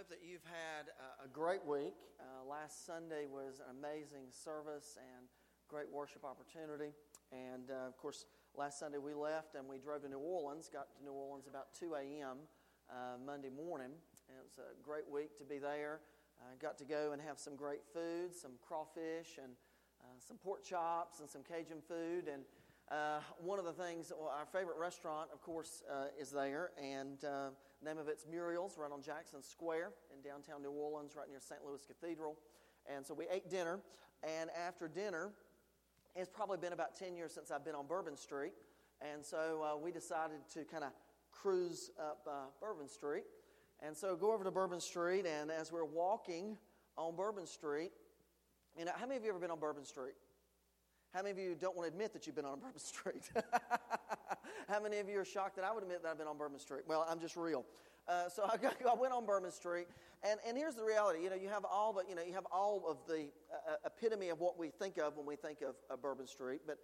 hope that you've had a great week. Uh, last Sunday was an amazing service and great worship opportunity. And uh, of course, last Sunday we left and we drove to New Orleans, got to New Orleans about 2 a.m. Uh, Monday morning. And it was a great week to be there. Uh, got to go and have some great food, some crawfish and uh, some pork chops and some Cajun food. And uh, one of the things, well, our favorite restaurant, of course, is there. And name of it's Muriel's, right on Jackson Square in downtown New Orleans, right near St. Louis Cathedral. And so we ate dinner, and after dinner, it's probably been about 10 years since I've been on Bourbon Street. And so uh, we decided to kind of cruise up uh, Bourbon Street. And so go over to Bourbon Street, and as we're walking on Bourbon Street, you know, how many of you ever been on Bourbon Street? How many of you don't want to admit that you've been on Bourbon Street? How many of you are shocked that I would admit that I've been on Bourbon Street? Well, I'm just real. Uh, so I, I, went on Bourbon Street, and, and here's the reality. You know, you have all the, you know, you have all of the uh, uh epitome of what we think of when we think of, of Bourbon Street. But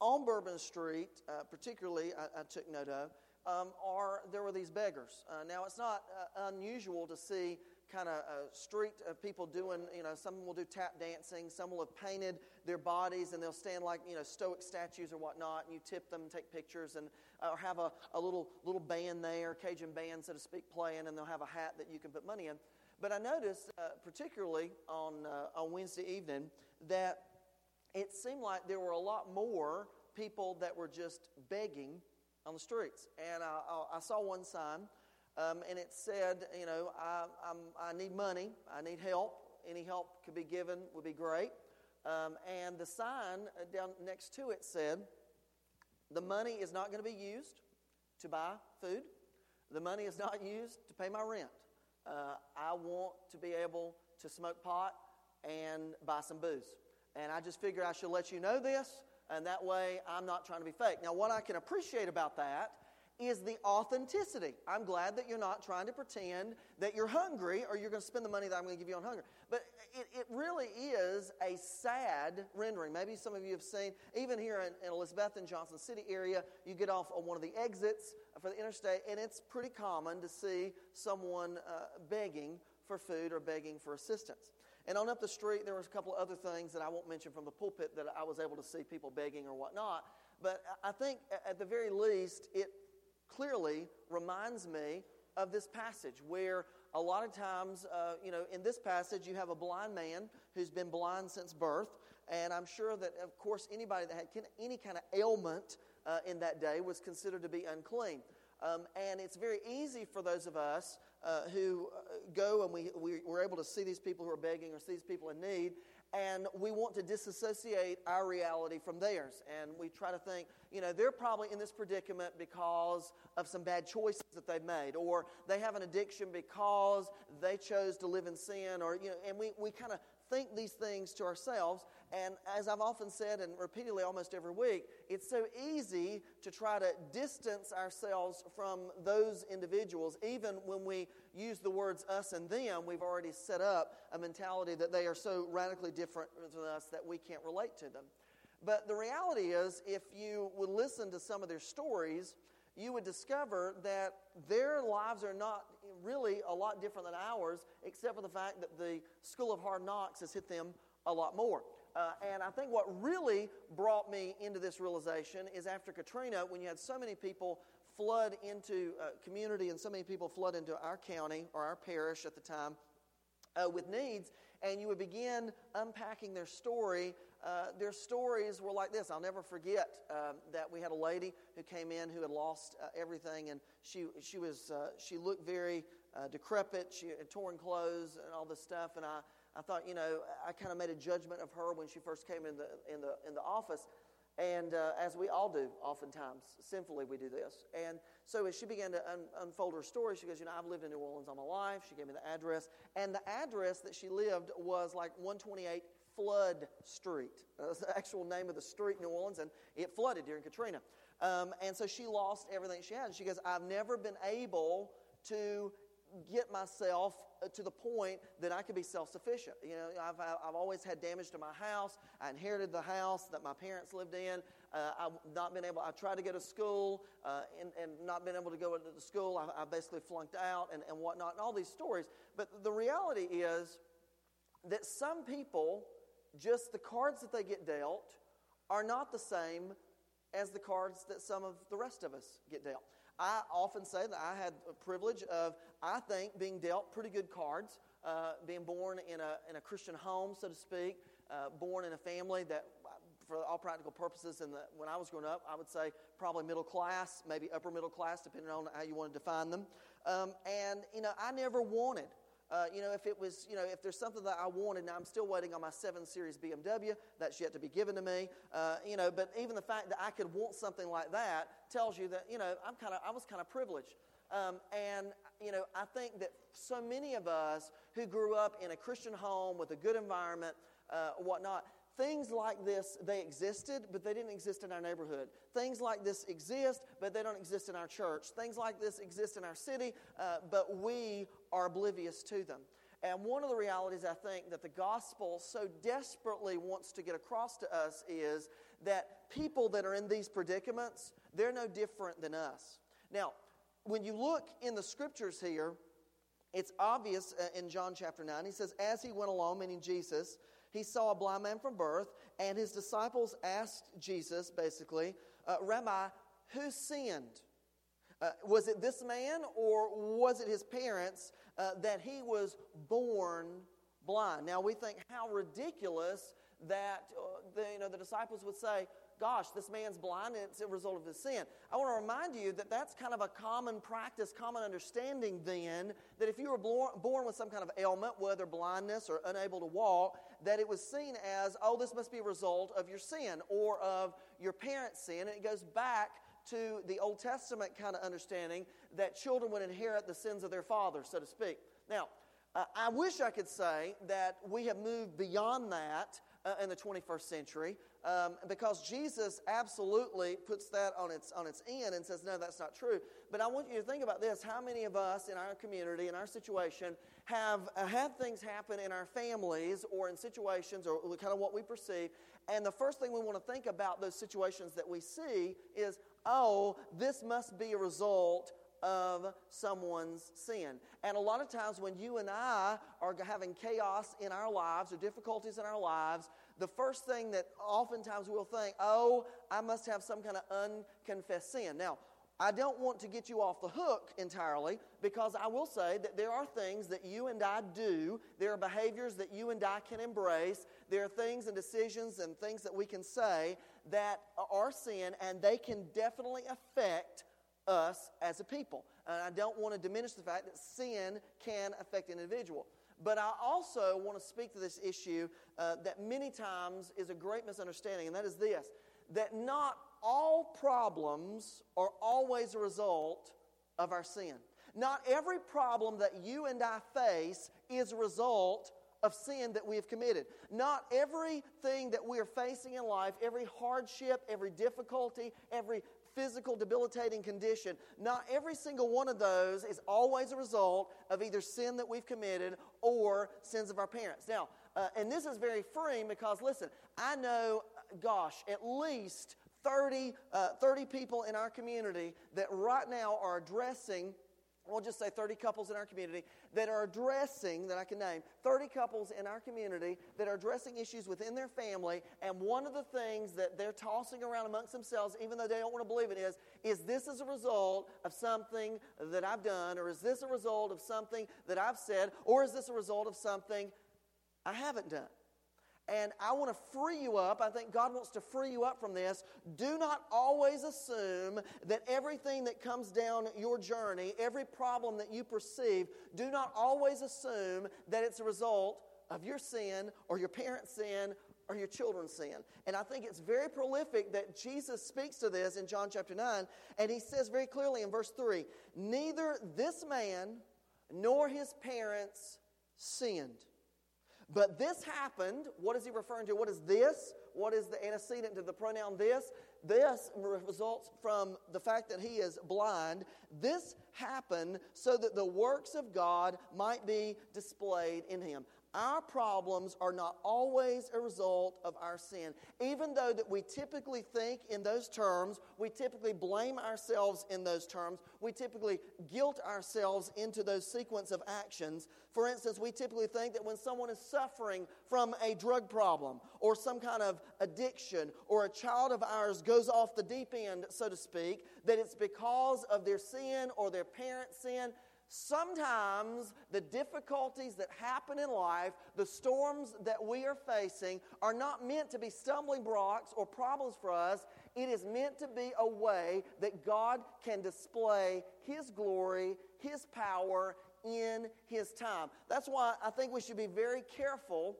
on Bourbon Street, uh, particularly, I, I, took note of, um, are there were these beggars. Uh, now, it's not uh, unusual to see kind of uh, street of people doing, you know, some will do tap dancing, some will have painted their bodies and they'll stand like, you know, stoic statues or whatnot, and you tip them, and take pictures, and uh, or have a, a little, little band there, Cajun band, so to speak, playing, and they'll have a hat that you can put money in. But I noticed, uh, particularly on, uh, on Wednesday evening, that it seemed like there were a lot more people that were just begging on the streets. And I, I saw one sign um, and it said, you know, I, I'm, i need money, I need help. Any help could be given would be great. Um, and the sign uh, down next to it said, the money is not going to be used to buy food. The money is not used to pay my rent. Uh, I want to be able to smoke pot and buy some booze. And I just figured I should let you know this, and that way I'm not trying to be fake. Now, what I can appreciate about that is the authenticity. I'm glad that you're not trying to pretend that you're hungry or you're going to spend the money that I'm going to give you on hunger. But it, it really is a sad rendering. Maybe some of you have seen, even here in, in Elizabethton and Johnson City area, you get off on one of the exits for the interstate, and it's pretty common to see someone uh, begging for food or begging for assistance. And on up the street, there was a couple of other things that I won't mention from the pulpit that I was able to see people begging or whatnot. But I think at the very least, it clearly reminds me of this passage where a lot of times, uh, you know, in this passage, you have a blind man who's been blind since birth. And I'm sure that, of course, anybody that had any kind of ailment uh, in that day was considered to be unclean. Um, and it's very easy for those of us uh, who uh, go and we, we, we're able to see these people who are begging or see these people in need, and we want to disassociate our reality from theirs. And we try to think, you know, they're probably in this predicament because of some bad choices that they've made, or they have an addiction because they chose to live in sin, or, you know, and we, we kind of think these things to ourselves. And as I've often said, and repeatedly almost every week, it's so easy to try to distance ourselves from those individuals. Even when we use the words us and them, we've already set up a mentality that they are so radically different than us that we can't relate to them. But the reality is, if you would listen to some of their stories, you would discover that their lives are not really a lot different than ours, except for the fact that the school of hard knocks has hit them a lot more. Uh, and I think what really brought me into this realization is after Katrina, when you had so many people flood into uh, community and so many people flood into our county or our parish at the time uh, with needs, and you would begin unpacking their story. Uh, their stories were like this. I'll never forget um, that we had a lady who came in who had lost uh, everything, and she she was uh, she looked very uh, decrepit. She had torn clothes and all this stuff, and I. I thought, you know, I kind of made a judgment of her when she first came in the, in the, in the office. And uh, as we all do, oftentimes, sinfully we do this. And so as she began to un- unfold her story, she goes, You know, I've lived in New Orleans all my life. She gave me the address. And the address that she lived was like 128 Flood Street. That's the actual name of the street in New Orleans. And it flooded during Katrina. Um, and so she lost everything she had. And she goes, I've never been able to get myself uh, to the point that I could be self sufficient. You know, I've, I've always had damage to my house. I inherited the house that my parents lived in. Uh, I've not been able, I tried to go to school uh, and, and not been able to go into the school. I, I basically flunked out and, and whatnot, and all these stories. But the reality is that some people, just the cards that they get dealt, are not the same as the cards that some of the rest of us get dealt. I often say that I had a privilege of, I think, being dealt pretty good cards, uh, being born in a, in a Christian home, so to speak, uh, born in a family that, for all practical purposes, in the, when I was growing up, I would say probably middle class, maybe upper middle class, depending on how you want to define them. Um, and, you know, I never wanted uh, you know, if it was, you know, if there's something that I wanted, now I'm still waiting on my 7 Series BMW. That's yet to be given to me. Uh, you know, but even the fact that I could want something like that tells you that, you know, I'm kind of, I was kind of privileged. Um, and, you know, I think that so many of us who grew up in a Christian home with a good environment, uh, whatnot, Things like this, they existed, but they didn't exist in our neighborhood. Things like this exist, but they don't exist in our church. Things like this exist in our city, uh, but we are oblivious to them. And one of the realities I think that the gospel so desperately wants to get across to us is that people that are in these predicaments, they're no different than us. Now, when you look in the scriptures here, it's obvious uh, in John chapter 9. He says, As he went along, meaning Jesus, he saw a blind man from birth, and his disciples asked Jesus, basically, uh, Rabbi, who sinned? Uh, was it this man or was it his parents uh, that he was born blind? Now we think how ridiculous that uh, the, you know, the disciples would say, gosh, this man's blind and it's a result of his sin. I want to remind you that that's kind of a common practice, common understanding then, that if you were born with some kind of ailment, whether blindness or unable to walk, that it was seen as, oh, this must be a result of your sin or of your parents' sin. And it goes back to the Old Testament kind of understanding that children would inherit the sins of their father, so to speak. Now, uh, I wish I could say that we have moved beyond that uh, in the 21st century um, because Jesus absolutely puts that on its, on its end and says, no, that's not true. But I want you to think about this. How many of us in our community, in our situation, have uh, had things happen in our families or in situations or kind of what we perceive, and the first thing we want to think about those situations that we see is, oh, this must be a result of someone's sin. And a lot of times when you and I are having chaos in our lives or difficulties in our lives, the first thing that oftentimes we'll think, oh, I must have some kind of unconfessed sin. Now, I don't want to get you off the hook entirely because I will say that there are things that you and I do. There are behaviors that you and I can embrace. There are things and decisions and things that we can say that are sin, and they can definitely affect us as a people. And I don't want to diminish the fact that sin can affect an individual. But I also want to speak to this issue uh, that many times is a great misunderstanding, and that is this that not all problems are always a result of our sin. Not every problem that you and I face is a result of sin that we have committed. Not everything that we are facing in life, every hardship, every difficulty, every physical debilitating condition, not every single one of those is always a result of either sin that we've committed or sins of our parents. Now, uh, and this is very freeing because, listen, I know, gosh, at least 30, uh, 30 people in our community that right now are addressing we'll just say 30 couples in our community that are addressing, that I can name, 30 couples in our community that are addressing issues within their family. And one of the things that they're tossing around amongst themselves, even though they don't want to believe it, is is this as a result of something that I've done? Or is this a result of something that I've said? Or is this a result of something I haven't done? And I want to free you up. I think God wants to free you up from this. Do not always assume that everything that comes down your journey, every problem that you perceive, do not always assume that it's a result of your sin or your parents' sin or your children's sin. And I think it's very prolific that Jesus speaks to this in John chapter 9. And he says very clearly in verse 3 Neither this man nor his parents sinned but this happened. What is he referring to? What is this? What is the antecedent to the pronoun this? this results from the fact that he is blind. This happened so that the works of God might be displayed in him. Our problems are not always a result of our sin. Even though that we typically think in those terms, we typically blame ourselves in those terms, we typically guilt ourselves into those sequence of actions. For instance, we typically think that when someone is suffering from a drug problem or some kind of addiction or a child of ours goes off the deep end, so to speak, that it's because of their sin or their parent's sin. Sometimes the difficulties that happen in life, the storms that we are facing, are not meant to be stumbling blocks or problems for us. It is meant to be a way that God can display His glory, His power in His time. That's why I think we should be very careful,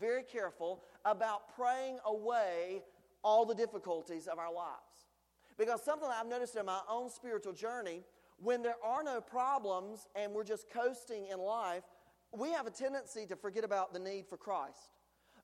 very careful about praying away all the difficulties of our lives. Because something I've noticed in my own spiritual journey when there are no problems and we're just coasting in life, we have a tendency to forget about the need for Christ.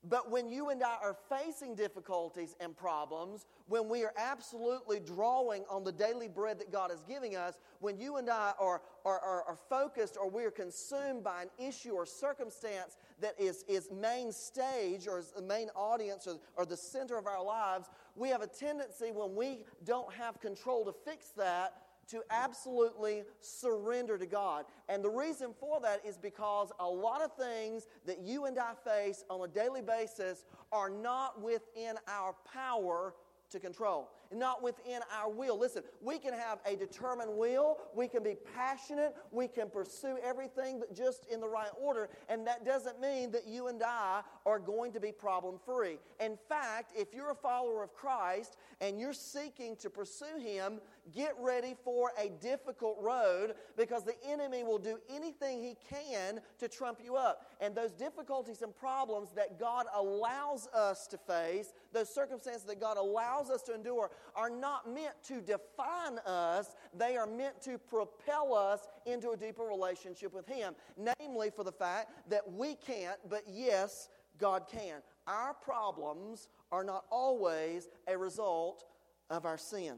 But when you and I are facing difficulties and problems, when we are absolutely drawing on the daily bread that God is giving us, when you and I are, are, are, are, focused or we are consumed by an issue or circumstance that is, is main stage or is the main audience or, or the center of our lives, we have a tendency when we don't have control to fix that to absolutely surrender to God. And the reason for that is because a lot of things that you and I face on a daily basis are not within our power to control not within our will. Listen, we can have a determined will, we can be passionate, we can pursue everything, but just in the right order. And that doesn't mean that you and I are going to be problem free. In fact, if you're a follower of Christ and you're seeking to pursue Him, get ready for a difficult road because the enemy will do anything he can to trump you up. And those difficulties and problems that God allows us to face, those circumstances that God allows us to endure, are not meant to define us, they are meant to propel us into a deeper relationship with Him. Namely, for the fact that we can't, but yes, God can. Our problems are not always a result of our sin.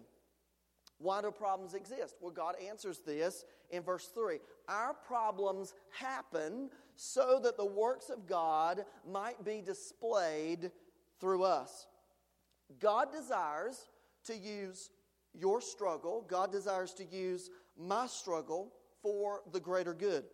Why do problems exist? Well, God answers this in verse 3. Our problems happen so that the works of God might be displayed through us. God desires to use your struggle, God desires to use my struggle for the greater good.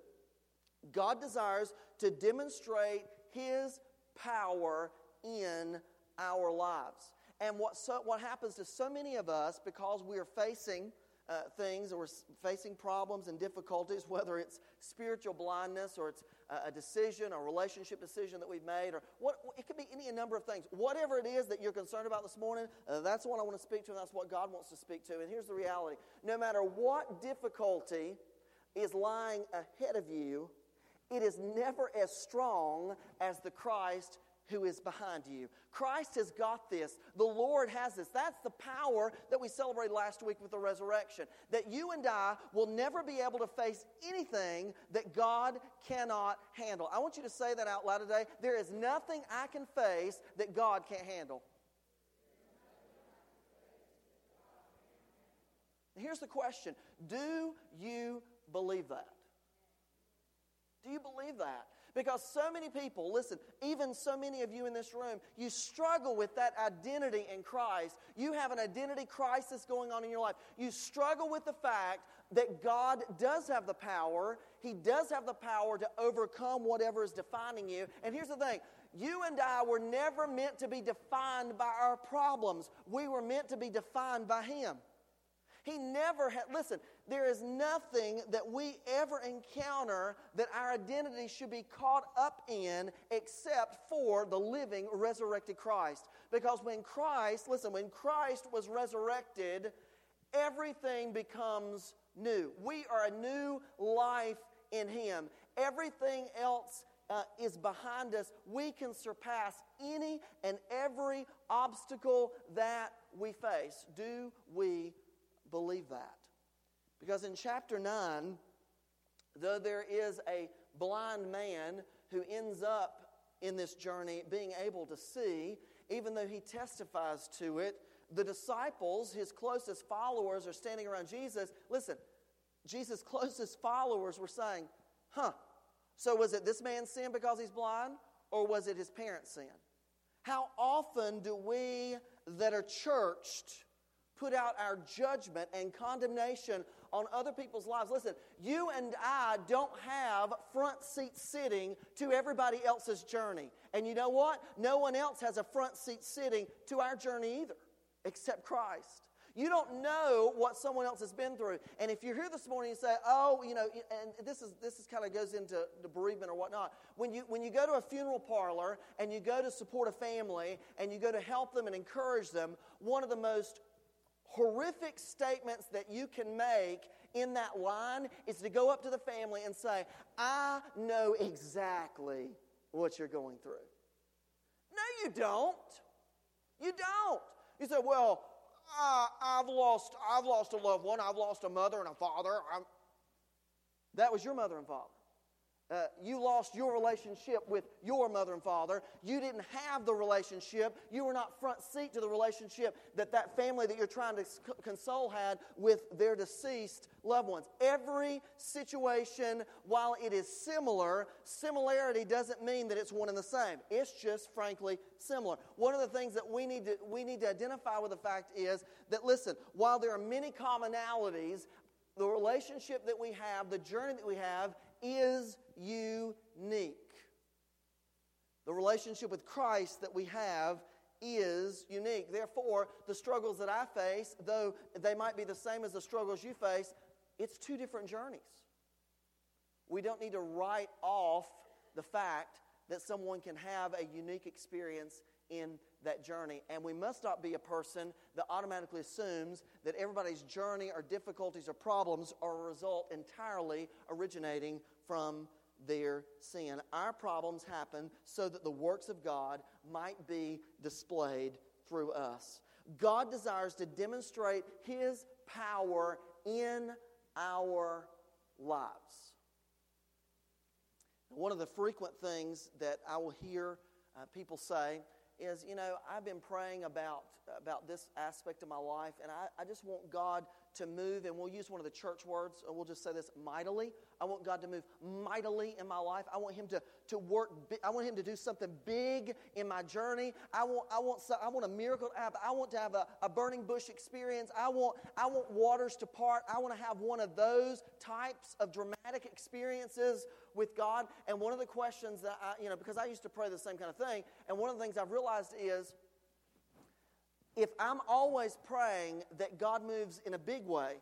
God desires to demonstrate His power in our lives. And what, so, what happens to so many of us because we are facing uh, things or facing problems and difficulties, whether it's spiritual blindness or it's a decision, a relationship decision that we've made, or what, it could be any number of things. Whatever it is that you're concerned about this morning, uh, that's what I want to speak to, and that's what God wants to speak to. And here's the reality no matter what difficulty is lying ahead of you, it is never as strong as the Christ who is behind you. Christ has got this. The Lord has this. That's the power that we celebrated last week with the resurrection. That you and I will never be able to face anything that God cannot handle. I want you to say that out loud today. There is nothing I can face that God can't handle. Here's the question Do you believe that? Do you believe that? Because so many people, listen, even so many of you in this room, you struggle with that identity in Christ. You have an identity crisis going on in your life. You struggle with the fact that God does have the power, He does have the power to overcome whatever is defining you. And here's the thing you and I were never meant to be defined by our problems, we were meant to be defined by Him. He never had, listen, there is nothing that we ever encounter that our identity should be caught up in except for the living, resurrected Christ. Because when Christ, listen, when Christ was resurrected, everything becomes new. We are a new life in Him. Everything else uh, is behind us. We can surpass any and every obstacle that we face. Do we believe that. Because in chapter 9, though there is a blind man who ends up in this journey being able to see, even though he testifies to it, the disciples, his closest followers, are standing around Jesus. Listen, Jesus' closest followers were saying, Huh, so was it this man's sin because he's blind, or was it his parents' sin? How often do we that are churched put out our judgment and condemnation on other people's lives. Listen, you and I don't have front seat sitting to everybody else's journey. And you know what? No one else has a front seat sitting to our journey either, except Christ. You don't know what someone else has been through. And if you're here this morning and say, oh, you know, and this is this is kind of goes into the bereavement or whatnot. When you when you go to a funeral parlor and you go to support a family and you go to help them and encourage them, one of the most horrific statements that you can make in that line is to go up to the family and say, I know exactly what you're going through. No, you don't. You don't. You say, well, uh, I've lost, I've lost a loved one. I've lost a mother and a father. I'm... That was your mother and father. Uh, you lost your relationship with your mother and father. You didn't have the relationship. You were not front seat to the relationship that that family that you're trying to console had with their deceased loved ones. Every situation, while it is similar, similarity doesn't mean that it's one and the same. It's just frankly similar. One of the things that we need to, we need to identify with the fact is that, listen, while there are many commonalities, the relationship that we have, the journey that we have, is unique. The relationship with Christ that we have is unique. Therefore, the struggles that I face, though they might be the same as the struggles you face, it's two different journeys. We don't need to write off the fact that someone can have a unique experience in that journey. And we must not be a person that automatically assumes that everybody's journey or difficulties or problems are a result entirely originating from their sin. Our problems happen so that the works of God might be displayed through us. God desires to demonstrate His power in our lives. One of the frequent things that I will hear uh, people say is, you know, I've been praying about, about this aspect of my life, and I, I just want God to move, and we'll use one of the church words, and we'll just say this mightily. I want God to move mightily in my life. I want Him to, to work, I want Him to do something big in my journey. I want, I want, I want a miracle to happen. I want to have a, a burning bush experience. I want, I want waters to part. I want to have one of those types of dramatic experiences with God. And one of the questions that I, you know, because I used to pray the same kind of thing, and one of the things I've realized is, if I'm always praying that God moves in a big way,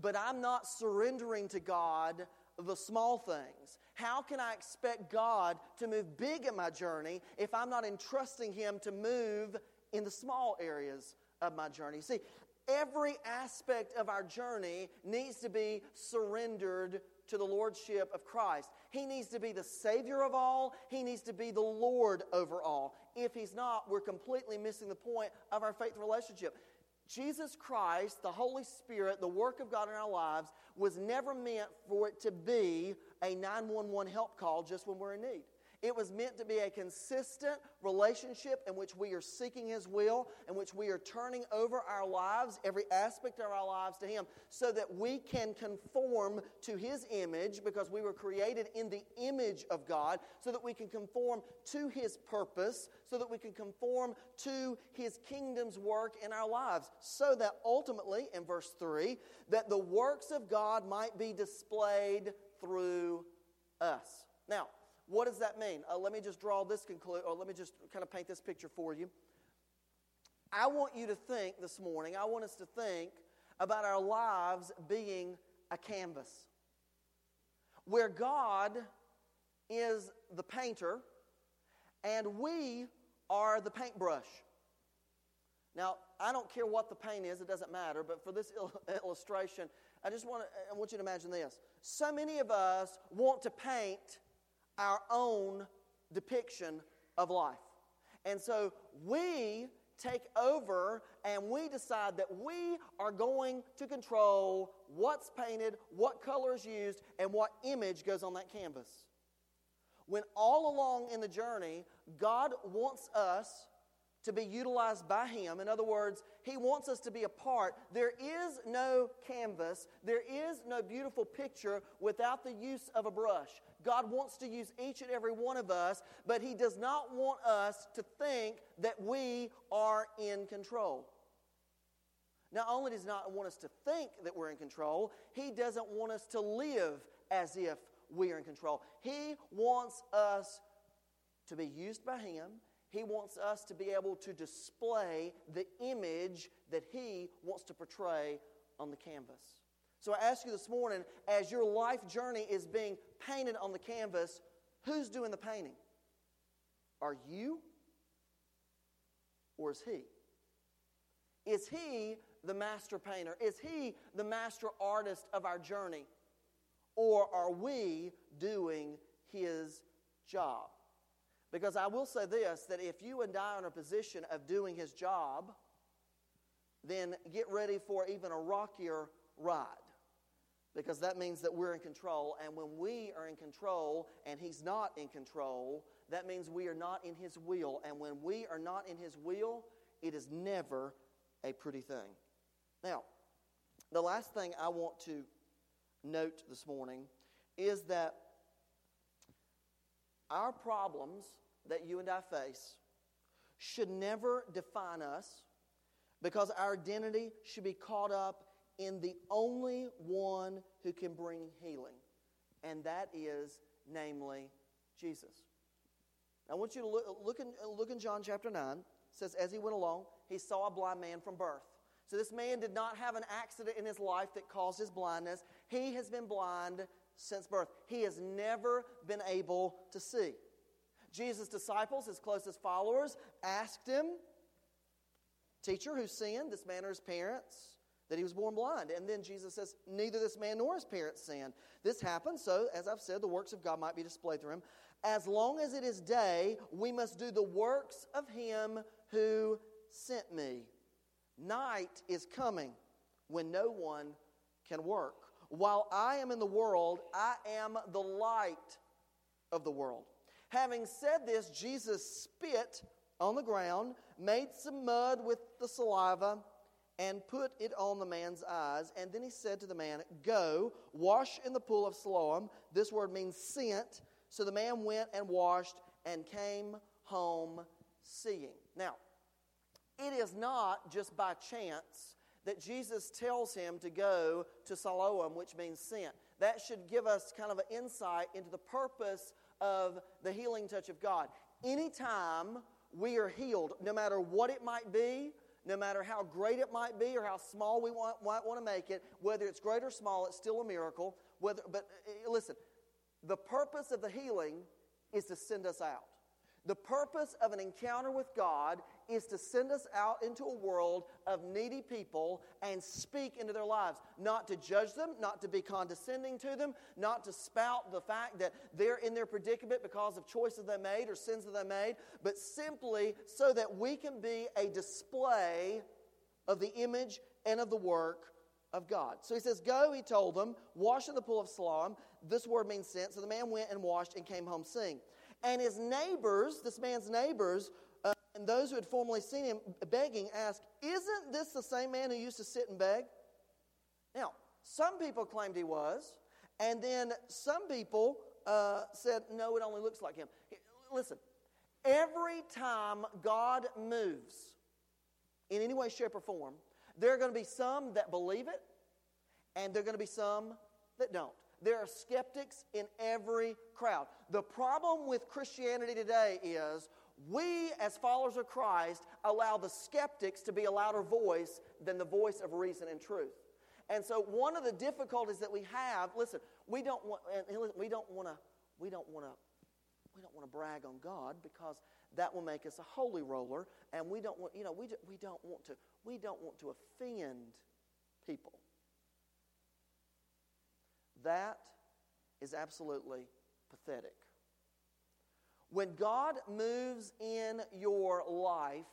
but I'm not surrendering to God the small things, how can I expect God to move big in my journey if I'm not entrusting Him to move in the small areas of my journey? See, every aspect of our journey needs to be surrendered to the lordship of Christ. He needs to be the Savior of all, He needs to be the Lord over all. If He's not, we're completely missing the point of our faith relationship. Jesus Christ, the Holy Spirit, the work of God in our lives was never meant for it to be a 911 help call just when we're in need. It was meant to be a consistent relationship in which we are seeking His will, in which we are turning over our lives, every aspect of our lives to Him, so that we can conform to His image because we were created in the image of God, so that we can conform to His purpose, so that we can conform to His kingdom's work in our lives, so that ultimately, in verse 3, that the works of God might be displayed through us. Now, what does that mean? Uh, let me just draw this conclude, or let me just kind of paint this picture for you. I want you to think this morning, I want us to think about our lives being a canvas where God is the painter and we are the paintbrush. Now, I don't care what the paint is, it doesn't matter, but for this il- illustration, I just want, to, I want you to imagine this. So many of us want to paint our own depiction of life. And so we take over and we decide that we are going to control what's painted, what color is used, and what image goes on that canvas. When all along in the journey, God wants us to be utilized by Him. In other words, He wants us to be a part. There is no canvas, there is no beautiful picture without the use of a brush. God wants to use each and every one of us, but He does not want us to think that we are in control. Not only does not want us to think that we're in control, He doesn't want us to live as if we are in control. He wants us to be used by Him. He wants us to be able to display the image that He wants to portray on the canvas. So I ask you this morning, as your life journey is being painted on the canvas, who's doing the painting? Are you? Or is He? Is He the master painter? Is He the master artist of our journey? Or are we doing His job? Because I will say this that if you and I are in a position of doing His job, then get ready for even a rockier ride. Because that means that we're in control. And when we are in control and He's not in control, that means we are not in His will. And when we are not in His will, it is never a pretty thing. Now, the last thing I want to note this morning is that our problems that you and I face should never define us because our identity should be caught up in the only one who can bring healing, and that is, namely, Jesus. I want you to look, look, in, look in John chapter 9. It says, As he went along, he saw a blind man from birth. So this man did not have an accident in his life that caused his blindness. He has been blind since birth. He has never been able to see. Jesus' disciples, his closest followers, asked him, Teacher, who sinned, this man or his parents, that he was born blind? And then Jesus says, Neither this man nor his parents sinned. This happened so, as I've said, the works of God might be displayed through him. As long as it is day, we must do the works of him who sent me. Night is coming when no one can work. While I am in the world, I am the light of the world. Having said this, Jesus spit on the ground, made some mud with the saliva, and put it on the man's eyes. And then he said to the man, Go, wash in the pool of Siloam. This word means sent. So the man went and washed and came home seeing. Now, it is not just by chance that Jesus tells him to go to Siloam, which means sent. That should give us kind of an insight into the purpose of the healing touch of God. Anytime we are healed, no matter what it might be, no matter how great it might be or how small we want, might want to make it, whether it's great or small, it's still a miracle. Whether, but uh, listen, the purpose of the healing is to send us out. The purpose of an encounter with God is to send us out into a world of needy people and speak into their lives. Not to judge them, not to be condescending to them, not to spout the fact that they're in their predicament because of choices they made or sins that they made, but simply so that we can be a display of the image and of the work of God. So he says, Go, he told them, wash in the pool of Siloam. This word means sent. So the man went and washed and came home seeing. And his neighbors, this man's neighbors, and those who had formerly seen him begging, asked, Isn't this the same man who used to sit and beg? Now, some people claimed he was, and then some people uh, said, No, it only looks like him. Listen, every time God moves in any way, shape, or form, there are going to be some that believe it, and there are going to be some that don't. There are skeptics in every crowd. The problem with Christianity today is we, as followers of Christ, allow the skeptics to be a louder voice than the voice of reason and truth. And so, one of the difficulties that we have, listen, we don't want, we don't want to, we don't want to, we don't want to brag on God because that will make us a holy roller, and we don't want, you know, we, we don't want to, we don't want to offend people. That is absolutely pathetic. When God moves in your life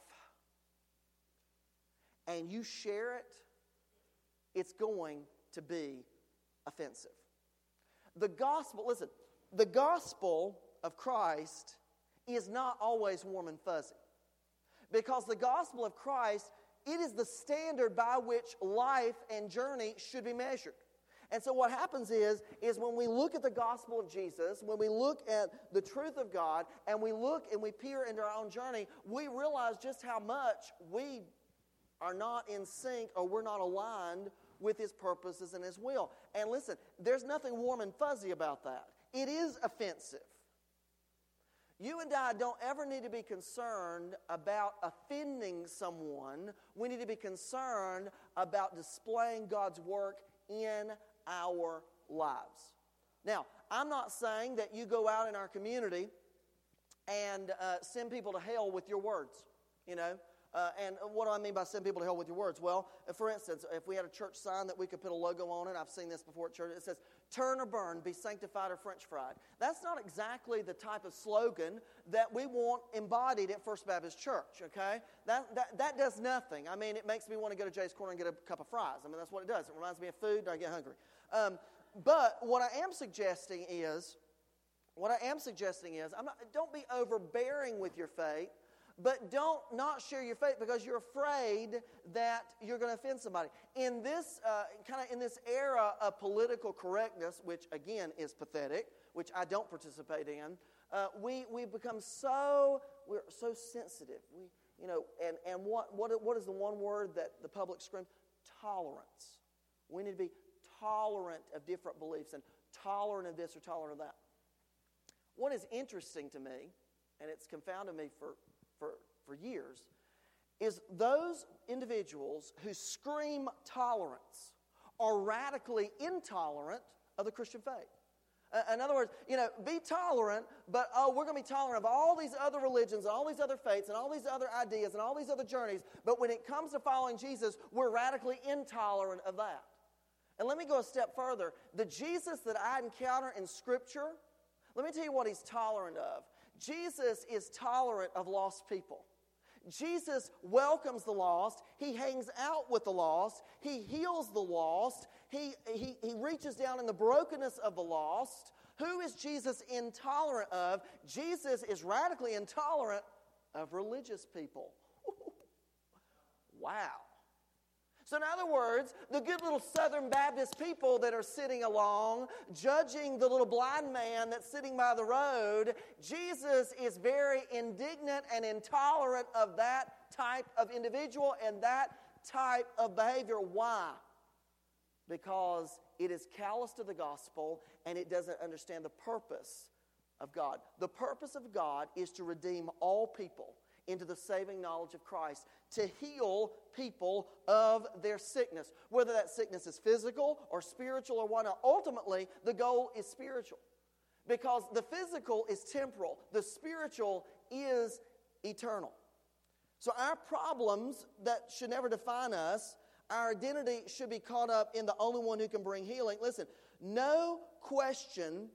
and you share it, it's going to be offensive. The gospel, listen, the gospel of Christ is not always warm and fuzzy. Because the gospel of Christ, it is the standard by which life and journey should be measured. And so what happens is, is when we look at the gospel of Jesus, when we look at the truth of God, and we look and we peer into our own journey, we realize just how much we are not in sync or we're not aligned with His purposes and His will. And listen, there's nothing warm and fuzzy about that. It is offensive. You and I don't ever need to be concerned about offending someone. We need to be concerned about displaying God's work in our lives. Now, I'm not saying that you go out in our community and uh, send people to hell with your words. You know, uh, and what do I mean by send people to hell with your words? Well, for instance, if we had a church sign that we could put a logo on it, I've seen this before at church, it says, turn or burn, be sanctified or french fried. That's not exactly the type of slogan that we want embodied at First Baptist Church, okay? That, that, that does nothing. I mean, it makes me want to go to Jay's Corner and get a cup of fries. I mean, that's what it does. It reminds me of food and I get hungry. Um, but what I am suggesting is, what I am suggesting is, not, don't be overbearing with your faith but don't not share your faith because you're afraid that you're going to offend somebody. In this uh, kind of in this era of political correctness, which again is pathetic, which I don't participate in, uh, we we become so we're so sensitive. We you know, and and what what what is the one word that the public screams? Tolerance. We need to be tolerant of different beliefs and tolerant of this or tolerant of that. What is interesting to me, and it's confounded me for for, for years is those individuals who scream tolerance are radically intolerant of the Christian faith. Uh, in other words, you know, be tolerant, but oh, we're going to be tolerant of all these other religions and all these other faiths and all these other ideas and all these other journeys. But when it comes to following Jesus, we're radically intolerant of that. And let me go a step further. The Jesus that I encounter in Scripture, let me tell you what he's tolerant of. Jesus is tolerant of lost people. Jesus welcomes the lost. He hangs out with the lost. He heals the lost. He, he, he reaches down in the brokenness of the lost. Who is Jesus intolerant of? Jesus is radically intolerant of religious people. wow. So, in other words, the good little Southern Baptist people that are sitting along, judging the little blind man that's sitting by the road, Jesus is very indignant and intolerant of that type of individual and that type of behavior. Why? Because it is callous to the gospel and it doesn't understand the purpose of God. The purpose of God is to redeem all people into the saving knowledge of Christ, to heal people of their sickness, whether that sickness is physical or spiritual or whatnot. Ultimately, the goal is spiritual because the physical is temporal, the spiritual is eternal. So, our problems that should never define us, our identity should be caught up in the only one who can bring healing. Listen, no question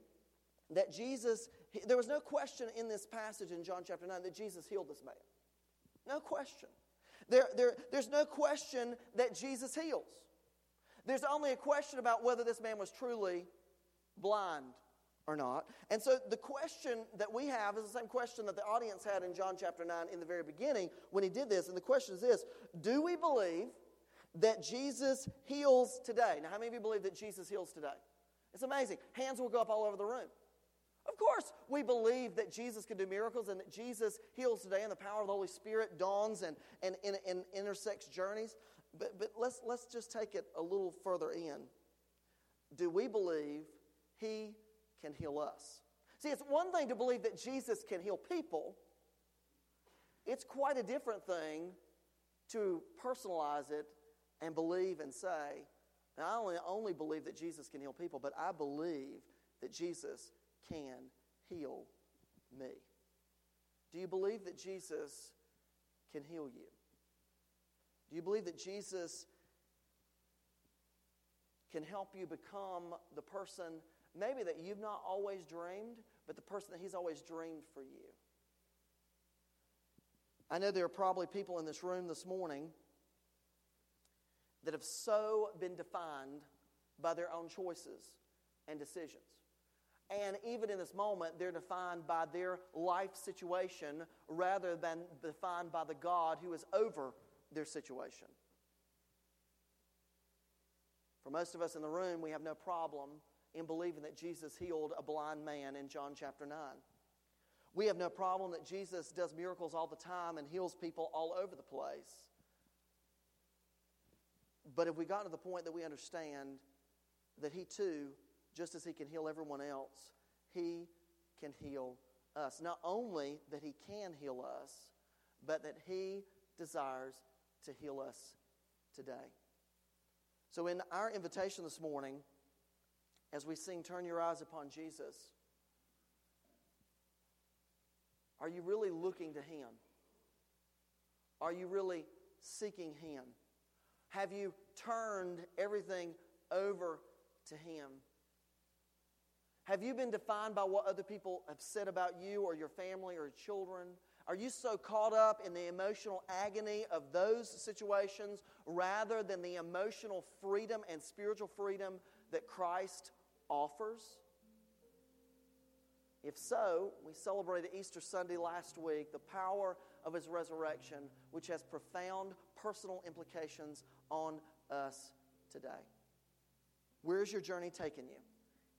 that Jesus there was no question in this passage in John chapter 9 that Jesus healed this man. No question. There, there, there's no question that Jesus heals. There's only a question about whether this man was truly blind or not. And so the question that we have is the same question that the audience had in John chapter 9 in the very beginning when he did this. And the question is this Do we believe that Jesus heals today? Now, how many of you believe that Jesus heals today? It's amazing. Hands will go up all over the room. Of course, we believe that Jesus can do miracles and that Jesus heals today and the power of the Holy Spirit dawns and, and, and, and intersects journeys. But, but let's, let's just take it a little further in. Do we believe He can heal us? See, it's one thing to believe that Jesus can heal people, it's quite a different thing to personalize it and believe and say, I only, only believe that Jesus can heal people, but I believe that Jesus can heal me. Do you believe that Jesus can heal you? Do you believe that Jesus can help you become the person maybe that you've not always dreamed, but the person that He's always dreamed for you? I know there are probably people in this room this morning that have so been defined by their own choices and decisions. And even in this moment, they're defined by their life situation rather than defined by the God who is over their situation. For most of us in the room, we have no problem in believing that Jesus healed a blind man in John chapter 9. We have no problem that Jesus does miracles all the time and heals people all over the place. But if we got to the point that we understand that He too, just as He can heal everyone else, He can heal us. Not only that He can heal us, but that He desires to heal us today. So, in our invitation this morning, as we sing Turn Your Eyes Upon Jesus, are you really looking to Him? Are you really seeking Him? Have you turned everything over to Him? Have you been defined by what other people have said about you or your family or children? Are you so caught up in the emotional agony of those situations rather than the emotional freedom and spiritual freedom that Christ offers? If so, we celebrated Easter Sunday last week, the power of his resurrection, which has profound personal implications on us today. Where's your journey taking you?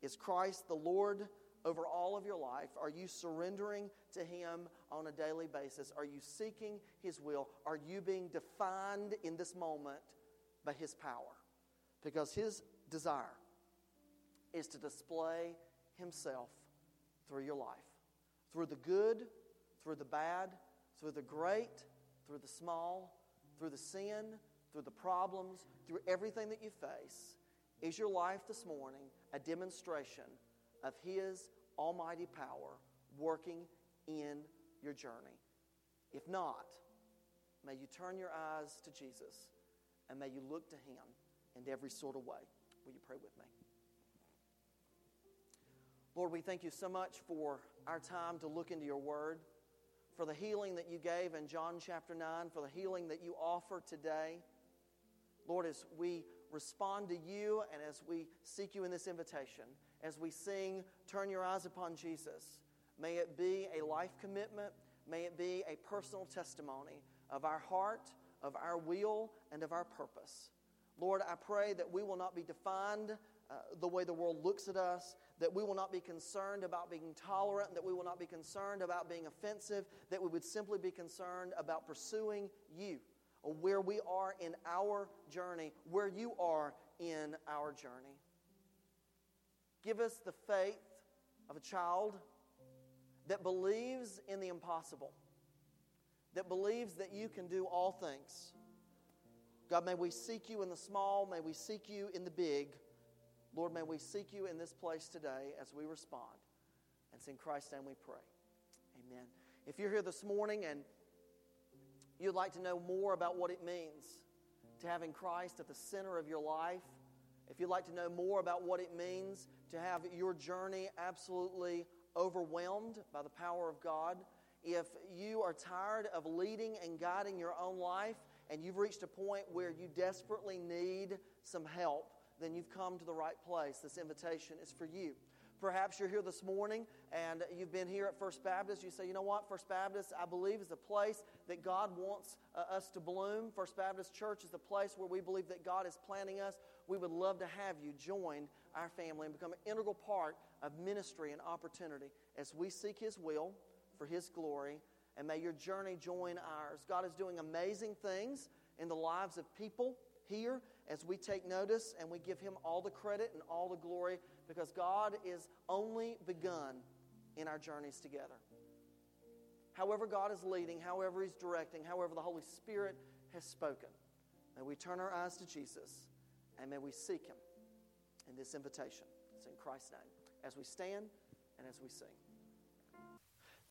Is Christ the Lord over all of your life? Are you surrendering to Him on a daily basis? Are you seeking His will? Are you being defined in this moment by His power? Because His desire is to display Himself through your life, through the good, through the bad, through the great, through the small, through the sin, through the problems, through everything that you face. Is your life this morning a demonstration of His almighty power working in your journey? If not, may you turn your eyes to Jesus and may you look to Him in every sort of way. Will you pray with me? Lord, we thank you so much for our time to look into your word, for the healing that you gave in John chapter 9, for the healing that you offer today. Lord, as we respond to you and as we seek you in this invitation, as we sing, Turn Your Eyes Upon Jesus, may it be a life commitment, may it be a personal testimony of our heart, of our will, and of our purpose. Lord, I pray that we will not be defined uh, the way the world looks at us, that we will not be concerned about being tolerant, that we will not be concerned about being offensive, that we would simply be concerned about pursuing you, where we are in our journey, where you are in our journey. Give us the faith of a child that believes in the impossible, that believes that you can do all things. God, may we seek you in the small, may we seek you in the big. Lord, may we seek you in this place today as we respond. And it's in Christ's name we pray. Amen. If you're here this morning and you'd like to know more about what it means to having Christ at the center of your life, if you'd like to know more about what it means to have your journey absolutely overwhelmed by the power of God, if you are tired of leading and guiding your own life and you've reached a point where you desperately need some help, then you've come to the right place. This invitation is for you. Perhaps you're here this morning and you've been here at First Baptist. You say, you know what? First Baptist, I believe, is the place that God wants uh, us to bloom. First Baptist Church is the place where we believe that God is planting us. We would love to have you join our family and become an integral part of ministry and opportunity as we seek His will for His glory. And may your journey join ours. God is doing amazing things in the lives of people here as we take notice and we give Him all the credit and all the glory because God is only begun in our journeys together. However, God is leading, however, He's directing, however, the Holy Spirit has spoken, may we turn our eyes to Jesus and may we seek Him in this invitation. It's in Christ's name as we stand and as we sing.